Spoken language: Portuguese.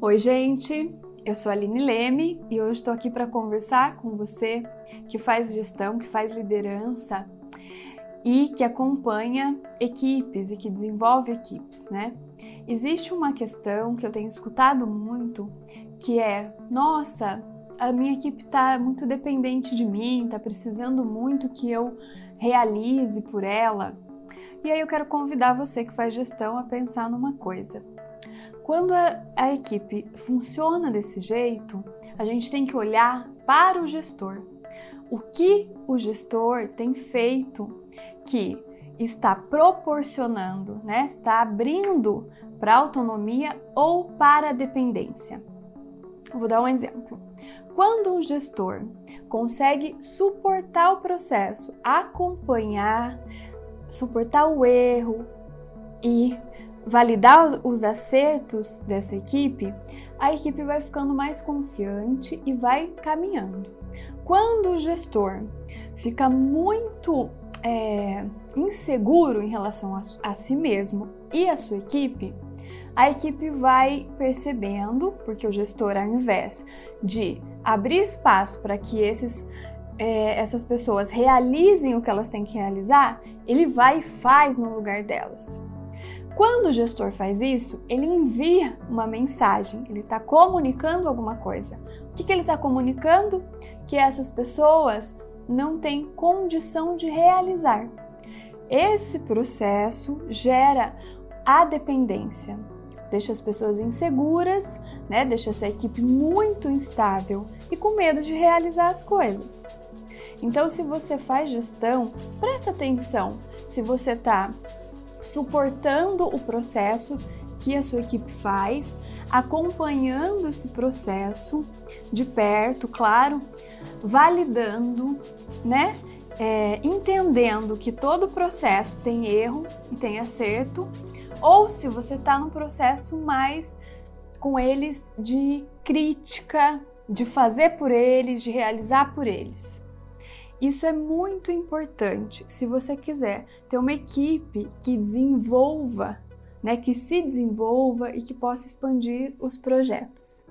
Oi, gente! Eu sou a Aline Leme e hoje estou aqui para conversar com você que faz gestão, que faz liderança e que acompanha equipes e que desenvolve equipes, né? Existe uma questão que eu tenho escutado muito que é: nossa, a minha equipe está muito dependente de mim, está precisando muito que eu realize por ela. E aí eu quero convidar você que faz gestão a pensar numa coisa. Quando a, a equipe funciona desse jeito, a gente tem que olhar para o gestor. O que o gestor tem feito que está proporcionando, né, está abrindo para autonomia ou para dependência. Vou dar um exemplo. Quando um gestor consegue suportar o processo, acompanhar, suportar o erro e validar os acertos dessa equipe, a equipe vai ficando mais confiante e vai caminhando. Quando o gestor fica muito é, inseguro em relação a, a si mesmo e a sua equipe, a equipe vai percebendo, porque o gestor, ao invés de abrir espaço para que esses, é, essas pessoas realizem o que elas têm que realizar, ele vai e faz no lugar delas. Quando o gestor faz isso, ele envia uma mensagem, ele está comunicando alguma coisa. O que, que ele está comunicando? Que essas pessoas não têm condição de realizar. Esse processo gera a dependência, deixa as pessoas inseguras, né? deixa essa equipe muito instável e com medo de realizar as coisas. Então, se você faz gestão, presta atenção se você está suportando o processo que a sua equipe faz, acompanhando esse processo de perto, claro, validando, né? É, entendendo que todo processo tem erro e tem acerto, ou se você está num processo mais com eles de crítica, de fazer por eles, de realizar por eles. Isso é muito importante se você quiser ter uma equipe que desenvolva, né, que se desenvolva e que possa expandir os projetos.